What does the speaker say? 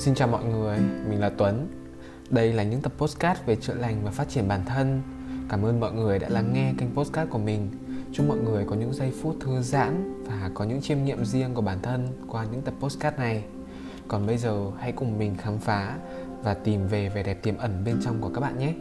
Xin chào mọi người, mình là Tuấn. Đây là những tập postcard về chữa lành và phát triển bản thân. Cảm ơn mọi người đã lắng nghe kênh postcard của mình. Chúc mọi người có những giây phút thư giãn và có những chiêm nghiệm riêng của bản thân qua những tập postcard này. Còn bây giờ hãy cùng mình khám phá và tìm về vẻ đẹp tiềm ẩn bên trong của các bạn nhé.